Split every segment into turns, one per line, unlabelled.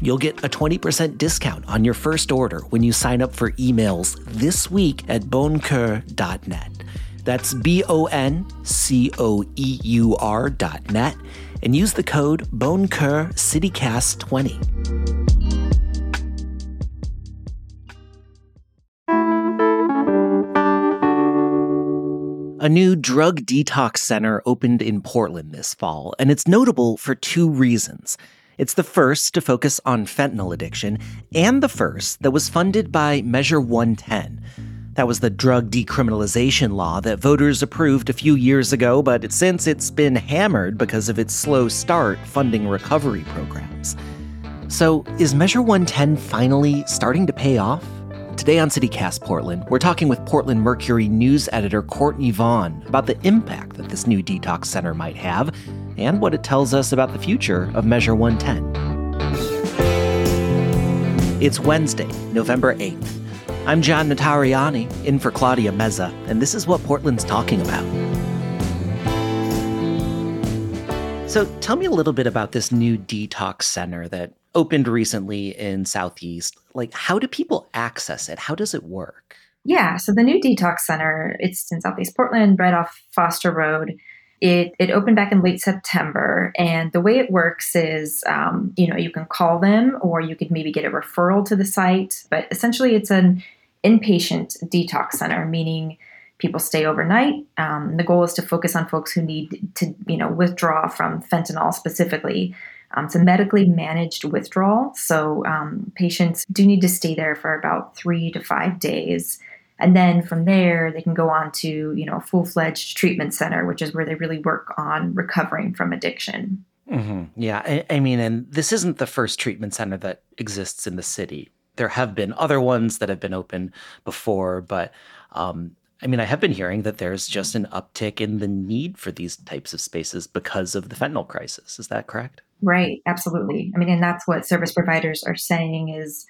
You'll get a 20% discount on your first order when you sign up for emails this week at boncoeur.net. That's B O N C O E U R dot net and use the code BonCoeurCityCast20. A new drug detox center opened in Portland this fall, and it's notable for two reasons. It's the first to focus on fentanyl addiction, and the first that was funded by Measure 110. That was the drug decriminalization law that voters approved a few years ago, but since it's been hammered because of its slow start funding recovery programs. So, is Measure 110 finally starting to pay off? Today on CityCast Portland, we're talking with Portland Mercury news editor Courtney Vaughn about the impact that this new detox center might have and what it tells us about the future of Measure 110. It's Wednesday, November 8th. I'm John Notarianni, in for Claudia Meza, and this is what Portland's talking about. So, tell me a little bit about this new detox center that opened recently in Southeast. Like, how do people access it? How does it work?
Yeah, so the new detox center, it's in Southeast Portland, right off Foster Road. It, it opened back in late September, and the way it works is, um, you know, you can call them or you could maybe get a referral to the site. But essentially, it's an inpatient detox center, meaning people stay overnight. Um, the goal is to focus on folks who need to, you know, withdraw from fentanyl specifically. Um, it's a medically managed withdrawal, so um, patients do need to stay there for about three to five days. And then from there, they can go on to, you know, a full fledged treatment center, which is where they really work on recovering from addiction.
Mm-hmm. Yeah. I, I mean, and this isn't the first treatment center that exists in the city. There have been other ones that have been open before, but um, I mean, I have been hearing that there's just an uptick in the need for these types of spaces because of the fentanyl crisis. Is that correct?
Right, absolutely. I mean, and that's what service providers are saying is,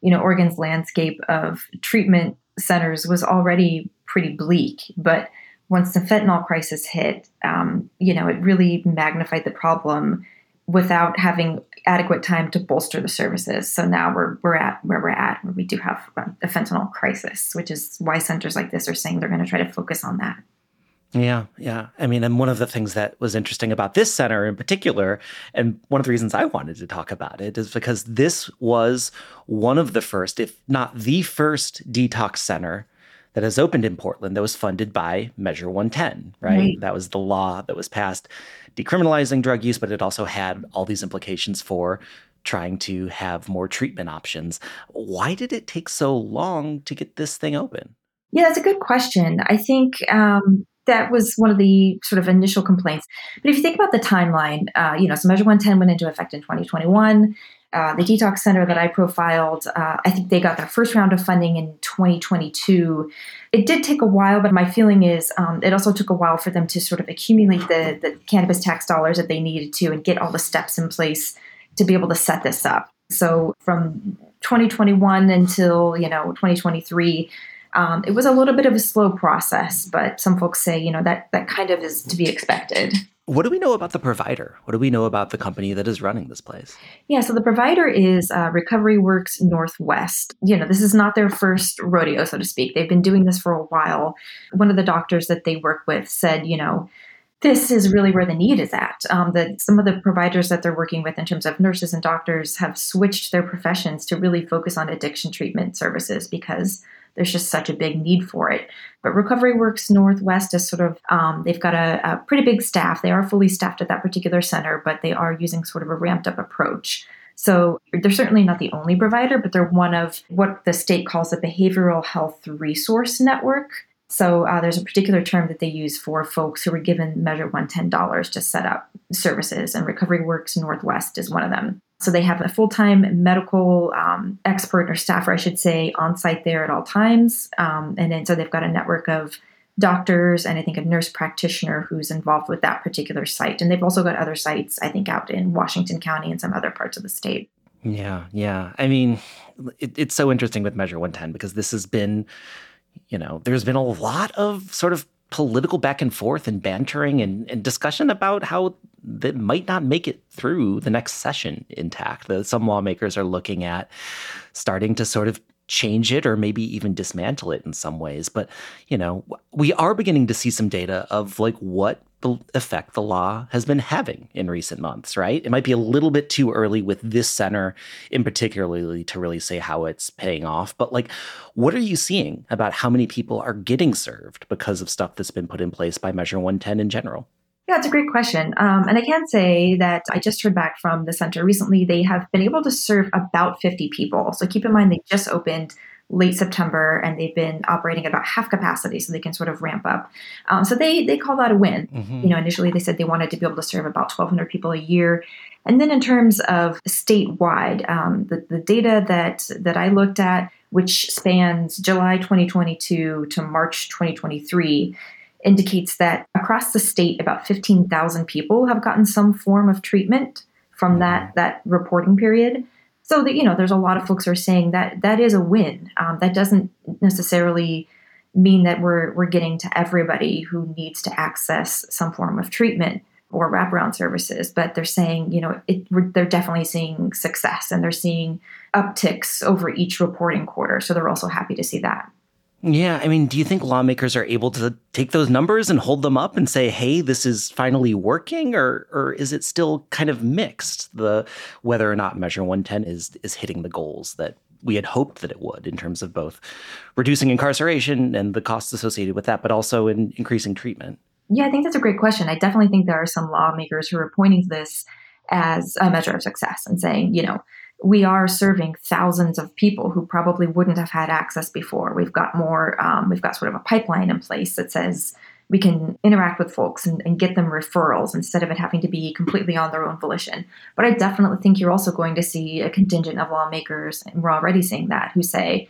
you know, Oregon's landscape of treatment centers was already pretty bleak, but once the fentanyl crisis hit, um, you know, it really magnified the problem without having adequate time to bolster the services. So now we're we're at where we're at, where we do have a fentanyl crisis, which is why centers like this are saying they're going to try to focus on that.
Yeah, yeah. I mean, and one of the things that was interesting about this center in particular, and one of the reasons I wanted to talk about it is because this was one of the first, if not the first, detox center that has opened in Portland that was funded by Measure 110, right? right? That was the law that was passed decriminalizing drug use, but it also had all these implications for trying to have more treatment options. Why did it take so long to get this thing open?
Yeah, that's a good question. I think um, that was one of the sort of initial complaints. But if you think about the timeline, uh, you know, so Measure 110 went into effect in 2021. Uh, the detox center that I profiled, uh, I think they got their first round of funding in 2022. It did take a while, but my feeling is um, it also took a while for them to sort of accumulate the, the cannabis tax dollars that they needed to and get all the steps in place to be able to set this up. So from 2021 until you know 2023, um, it was a little bit of a slow process, but some folks say, you know, that that kind of is to be expected.
What do we know about the provider? What do we know about the company that is running this place?
Yeah, so the provider is uh, Recovery Works Northwest. You know, this is not their first rodeo, so to speak. They've been doing this for a while. One of the doctors that they work with said, you know, this is really where the need is at. Um, that some of the providers that they're working with, in terms of nurses and doctors, have switched their professions to really focus on addiction treatment services because there's just such a big need for it. But Recovery Works Northwest is sort of, um, they've got a, a pretty big staff. They are fully staffed at that particular center, but they are using sort of a ramped up approach. So they're certainly not the only provider, but they're one of what the state calls a behavioral health resource network. So uh, there's a particular term that they use for folks who were given Measure 110 dollars to set up services, and Recovery Works Northwest is one of them. So they have a full time medical um, expert or staffer, I should say, on site there at all times. Um, and then so they've got a network of doctors and I think a nurse practitioner who's involved with that particular site. And they've also got other sites, I think, out in Washington County and some other parts of the state.
Yeah, yeah. I mean, it, it's so interesting with Measure 110 because this has been, you know, there's been a lot of sort of political back and forth and bantering and, and discussion about how that might not make it through the next session intact. That some lawmakers are looking at starting to sort of change it or maybe even dismantle it in some ways. But, you know, we are beginning to see some data of like what the effect the law has been having in recent months, right? It might be a little bit too early with this center in particularly to really say how it's paying off, but like what are you seeing about how many people are getting served because of stuff that's been put in place by Measure 110 in general?
Yeah, it's a great question. Um, and I can say that I just heard back from the center recently. They have been able to serve about 50 people. So keep in mind, they just opened late September and they've been operating at about half capacity so they can sort of ramp up. Um, so they, they call that a win. Mm-hmm. You know, initially they said they wanted to be able to serve about 1,200 people a year. And then in terms of statewide, um, the, the data that, that I looked at, which spans July 2022 to March 2023, indicates that across the state, about 15,000 people have gotten some form of treatment from that, mm-hmm. that reporting period. So that you know, there's a lot of folks who are saying that that is a win. Um, that doesn't necessarily mean that we're we're getting to everybody who needs to access some form of treatment or wraparound services, but they're saying, you know, it, they're definitely seeing success and they're seeing upticks over each reporting quarter. So they're also happy to see that.
Yeah, I mean, do you think lawmakers are able to take those numbers and hold them up and say, "Hey, this is finally working," or or is it still kind of mixed? The whether or not Measure 110 is is hitting the goals that we had hoped that it would in terms of both reducing incarceration and the costs associated with that, but also in increasing treatment.
Yeah, I think that's a great question. I definitely think there are some lawmakers who are pointing to this as a measure of success and saying, you know, we are serving thousands of people who probably wouldn't have had access before. We've got more, um, we've got sort of a pipeline in place that says we can interact with folks and, and, get them referrals instead of it having to be completely on their own volition. But I definitely think you're also going to see a contingent of lawmakers, and we're already seeing that, who say,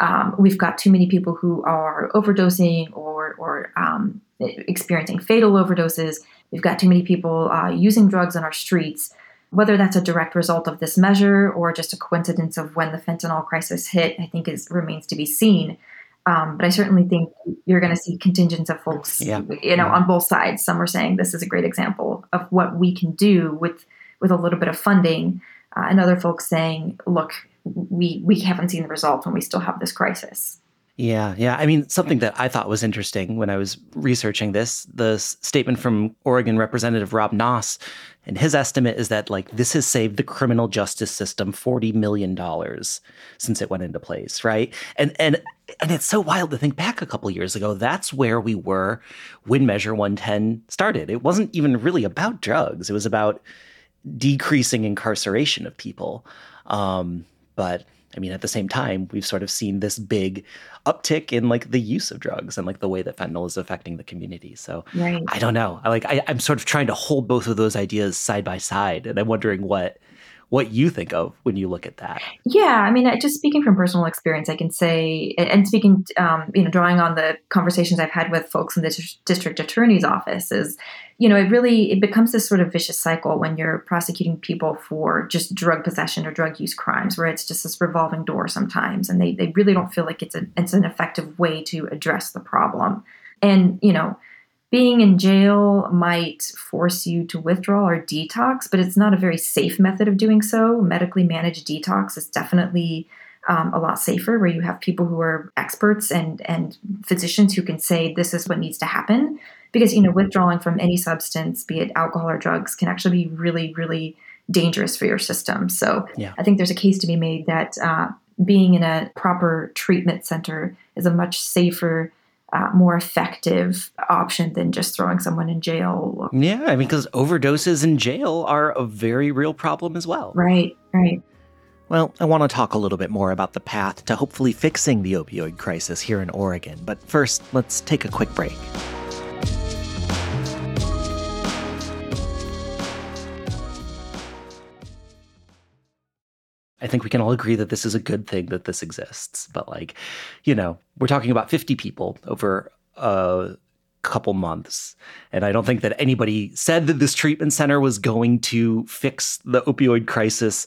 um, we've got too many people who are overdosing or, or um, experiencing fatal overdoses. We've got too many people uh, using drugs on our streets. Whether that's a direct result of this measure or just a coincidence of when the fentanyl crisis hit, I think is remains to be seen. Um, but I certainly think you're going to see contingents of folks, yeah. you know, on both sides. Some are saying this is a great example of what we can do with with a little bit of funding, uh, and other folks saying, look, we we haven't seen the results and we still have this crisis.
Yeah, yeah. I mean, something that I thought was interesting when I was researching this, the statement from Oregon Representative Rob Nosse, and his estimate is that like this has saved the criminal justice system forty million dollars since it went into place, right? And and and it's so wild to think back a couple years ago. That's where we were when Measure One Ten started. It wasn't even really about drugs. It was about decreasing incarceration of people. Um, but I mean, at the same time, we've sort of seen this big uptick in like the use of drugs and like the way that fentanyl is affecting the community. So right. I don't know. I like I, I'm sort of trying to hold both of those ideas side by side, and I'm wondering what what you think of when you look at that.
Yeah, I mean, just speaking from personal experience, I can say, and speaking, um, you know, drawing on the conversations I've had with folks in the district attorney's office, is, you know, it really it becomes this sort of vicious cycle when you're prosecuting people for just drug possession or drug use crimes, where it's just this revolving door sometimes, and they they really don't feel like it's a it's an effective way to address the problem, and you know being in jail might force you to withdraw or detox, but it's not a very safe method of doing so. Medically managed detox is definitely um, a lot safer, where you have people who are experts and and physicians who can say this is what needs to happen. Because you know, withdrawing from any substance, be it alcohol or drugs, can actually be really, really dangerous for your system. So yeah. I think there's a case to be made that uh, being in a proper treatment center is a much safer uh, more effective option than just throwing someone in jail.
Yeah, I mean, because overdoses in jail are a very real problem as well.
Right, right.
Well, I want to talk a little bit more about the path to hopefully fixing the opioid crisis here in Oregon. But first, let's take a quick break. I think we can all agree that this is a good thing that this exists. But like, you know, we're talking about 50 people over a couple months. And I don't think that anybody said that this treatment center was going to fix the opioid crisis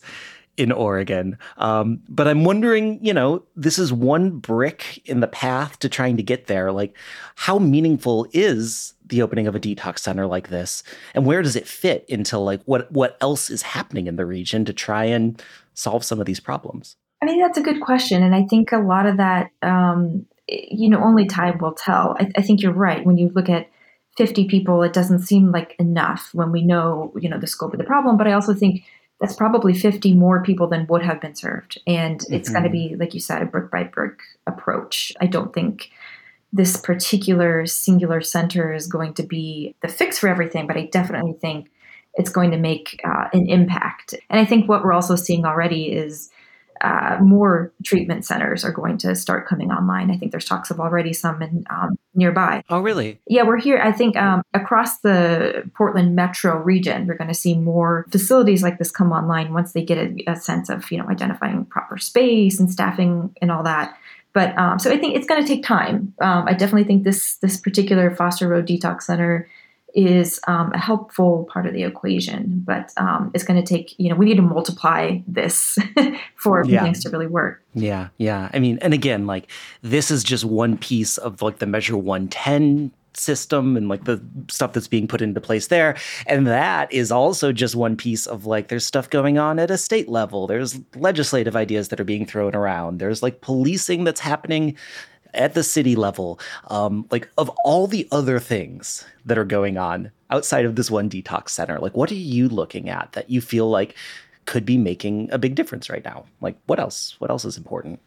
in Oregon. Um, but I'm wondering, you know, this is one brick in the path to trying to get there. Like, how meaningful is the opening of a detox center like this, and where does it fit into like what what else is happening in the region to try and solve some of these problems?
I mean, that's a good question, and I think a lot of that, um, you know, only time will tell. I, I think you're right when you look at 50 people, it doesn't seem like enough when we know, you know, the scope of the problem. But I also think that's probably 50 more people than would have been served. And it's mm-hmm. going to be, like you said, a brick by brick approach. I don't think this particular singular center is going to be the fix for everything, but I definitely think it's going to make uh, an impact. And I think what we're also seeing already is uh, more treatment centers are going to start coming online. I think there's talks of already some in um, nearby.
Oh, really?
Yeah, we're here. I think um, across the Portland metro region, we're going to see more facilities like this come online once they get a, a sense of you know identifying proper space and staffing and all that. But um, so I think it's going to take time. Um, I definitely think this this particular Foster Road Detox Center is um, a helpful part of the equation, but um, it's going to take, you know, we need to multiply this for yeah. things to really work.
Yeah, yeah. I mean, and again, like this is just one piece of like the Measure 110 system and like the stuff that's being put into place there. And that is also just one piece of like there's stuff going on at a state level. There's legislative ideas that are being thrown around. There's like policing that's happening at the city level, um, like of all the other things that are going on outside of this one detox center, like what are you looking at that you feel like could be making a big difference right now? Like what else? What else is important?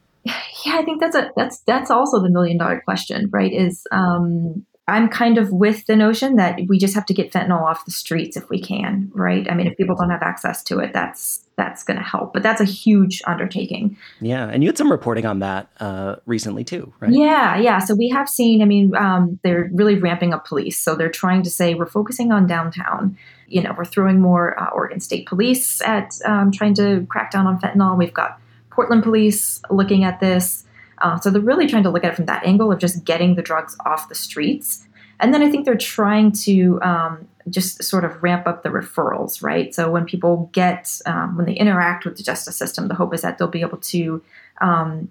Yeah, I think that's a that's that's also the million dollar question, right? Is um, I'm kind of with the notion that we just have to get fentanyl off the streets if we can, right? I mean, if people don't have access to it, that's that's going to help, but that's a huge undertaking.
Yeah, and you had some reporting on that uh, recently too, right?
Yeah, yeah. So we have seen. I mean, um, they're really ramping up police, so they're trying to say we're focusing on downtown. You know, we're throwing more uh, Oregon State Police at um, trying to crack down on fentanyl. We've got Portland Police looking at this. Uh, so they're really trying to look at it from that angle of just getting the drugs off the streets. And then I think they're trying to um, just sort of ramp up the referrals, right? So when people get, um, when they interact with the justice system, the hope is that they'll be able to, um,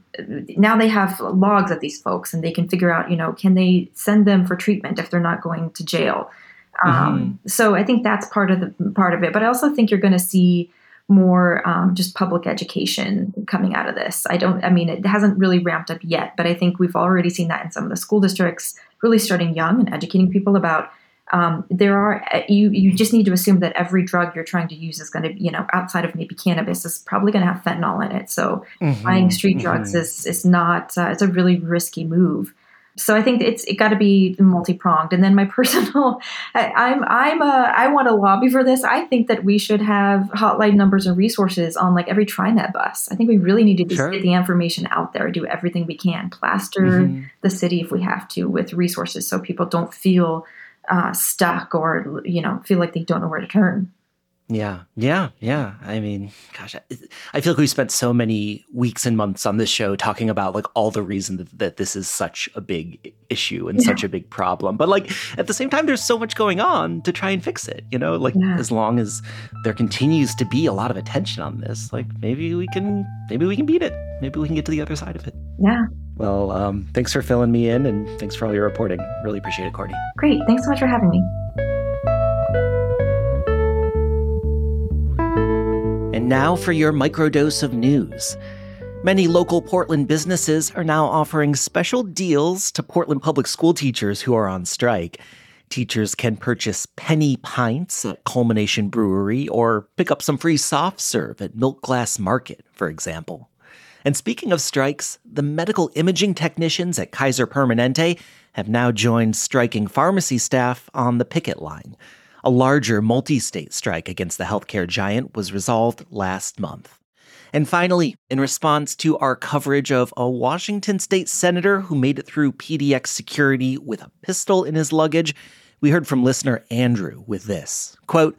now they have logs of these folks and they can figure out, you know, can they send them for treatment if they're not going to jail? Um, mm-hmm. So I think that's part of the part of it. But I also think you're going to see more um, just public education coming out of this. I don't, I mean, it hasn't really ramped up yet, but I think we've already seen that in some of the school districts, really starting young and educating people about. Um, there are you you just need to assume that every drug you're trying to use is going to you know outside of maybe cannabis is probably going to have fentanyl in it so mm-hmm, buying street mm-hmm. drugs is is not uh, it's a really risky move so I think it's it got to be multi pronged. And then my personal, I, I'm I'm a I want to lobby for this. I think that we should have hotline numbers and resources on like every TriMet bus. I think we really need to just sure. get the information out there, do everything we can, plaster mm-hmm. the city if we have to with resources, so people don't feel uh, stuck or you know feel like they don't know where to turn.
Yeah, yeah, yeah. I mean, gosh, I, I feel like we spent so many weeks and months on this show talking about like all the reason that, that this is such a big issue and yeah. such a big problem. But like at the same time, there's so much going on to try and fix it. You know, like yeah. as long as there continues to be a lot of attention on this, like maybe we can, maybe we can beat it. Maybe we can get to the other side of it.
Yeah.
Well, um, thanks for filling me in and thanks for all your reporting. Really appreciate it, Courtney.
Great. Thanks so much for having me.
And now for your microdose of news. Many local Portland businesses are now offering special deals to Portland public school teachers who are on strike. Teachers can purchase penny pints at Culmination Brewery or pick up some free soft serve at Milk Glass Market, for example. And speaking of strikes, the medical imaging technicians at Kaiser Permanente have now joined striking pharmacy staff on the picket line. A larger multi state strike against the healthcare giant was resolved last month. And finally, in response to our coverage of a Washington state senator who made it through PDX security with a pistol in his luggage, we heard from listener Andrew with this quote,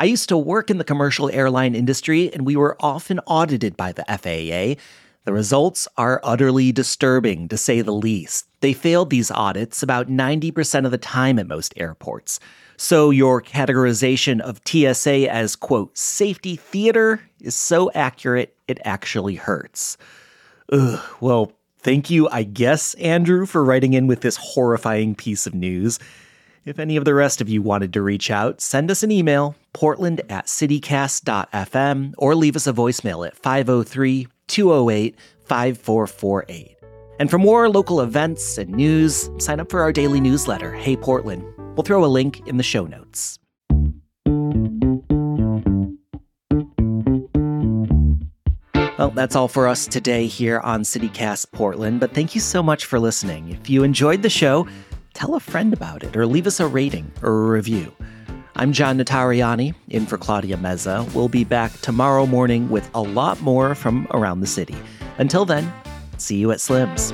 I used to work in the commercial airline industry, and we were often audited by the FAA. The results are utterly disturbing, to say the least. They failed these audits about 90% of the time at most airports. So your categorization of TSA as, quote, safety theater is so accurate it actually hurts. Ugh, well, thank you, I guess, Andrew, for writing in with this horrifying piece of news. If any of the rest of you wanted to reach out, send us an email, portland at citycast.fm, or leave us a voicemail at 503 208 5448. And for more local events and news, sign up for our daily newsletter, Hey Portland. We'll throw a link in the show notes. Well, that's all for us today here on CityCast Portland, but thank you so much for listening. If you enjoyed the show, tell a friend about it or leave us a rating or a review. I'm John Notarianni, in for Claudia Meza. We'll be back tomorrow morning with a lot more from around the city. Until then, see you at Slim's.